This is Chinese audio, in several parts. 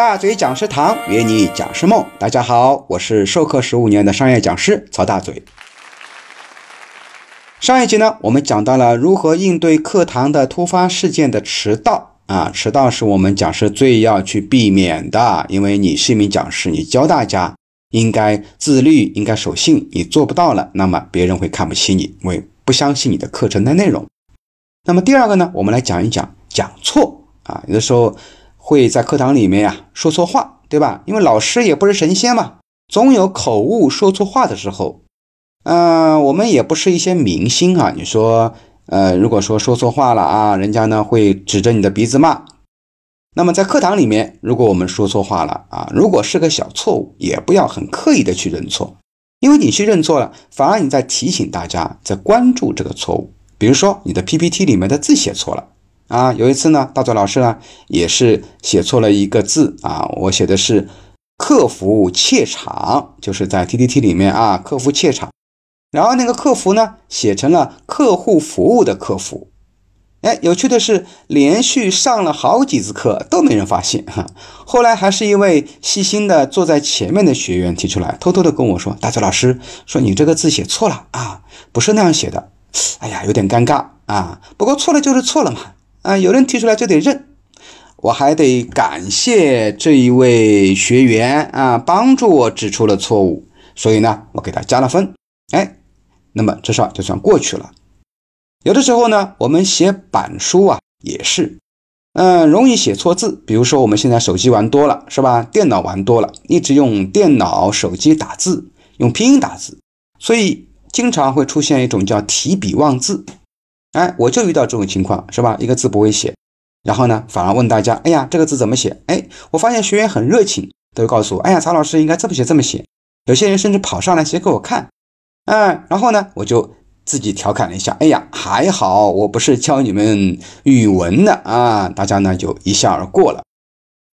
大嘴讲师堂约你讲师梦，大家好，我是授课十五年的商业讲师曹大嘴。上一集呢，我们讲到了如何应对课堂的突发事件的迟到啊，迟到是我们讲师最要去避免的，因为你是一名讲师，你教大家应该自律，应该守信，你做不到了，那么别人会看不起你，因为不相信你的课程的内容。那么第二个呢，我们来讲一讲讲错啊，有的时候会在课堂里面呀说错话，对吧？因为老师也不是神仙嘛，总有口误说错话的时候。嗯，我们也不是一些明星啊，你说，呃，如果说说错话了啊，人家呢会指着你的鼻子骂。那么在课堂里面，如果我们说错话了啊，如果是个小错误，也不要很刻意的去认错，因为你去认错了，反而你在提醒大家在关注这个错误。比如说你的 PPT 里面的字写错了啊，有一次呢，大嘴老师呢也是写错了一个字啊，我写的是客服怯场，就是在 TTT 里面啊，客服怯场。然后那个客服呢，写成了客户服务的客服。哎，有趣的是，连续上了好几次课都没人发现哈。后来还是一位细心的坐在前面的学员提出来，偷偷的跟我说：“大嘴老师说你这个字写错了啊，不是那样写的。”哎呀，有点尴尬啊。不过错了就是错了嘛，啊，有人提出来就得认。我还得感谢这一位学员啊，帮助我指出了错误，所以呢，我给他加了分。哎。那么这事儿就算过去了。有的时候呢，我们写板书啊，也是，嗯，容易写错字。比如说我们现在手机玩多了，是吧？电脑玩多了，一直用电脑、手机打字，用拼音打字，所以经常会出现一种叫提笔忘字。哎，我就遇到这种情况，是吧？一个字不会写，然后呢，反而问大家，哎呀，这个字怎么写？哎，我发现学员很热情，都告诉我，哎呀，曹老师应该这么写，这么写。有些人甚至跑上来写给我看。哎，然后呢，我就自己调侃了一下，哎呀，还好我不是教你们语文的啊，大家呢就一笑而过了。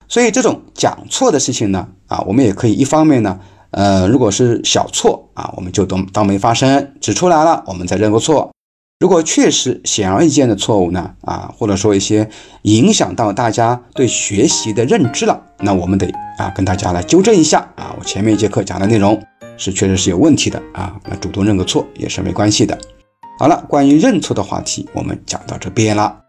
所以这种讲错的事情呢，啊，我们也可以一方面呢，呃，如果是小错啊，我们就当当没发生，指出来了，我们再认个错。如果确实显而易见的错误呢，啊，或者说一些影响到大家对学习的认知了，那我们得啊跟大家来纠正一下啊，我前面一节课讲的内容。是确实是有问题的啊，那主动认个错也是没关系的。好了，关于认错的话题我们讲到这边了。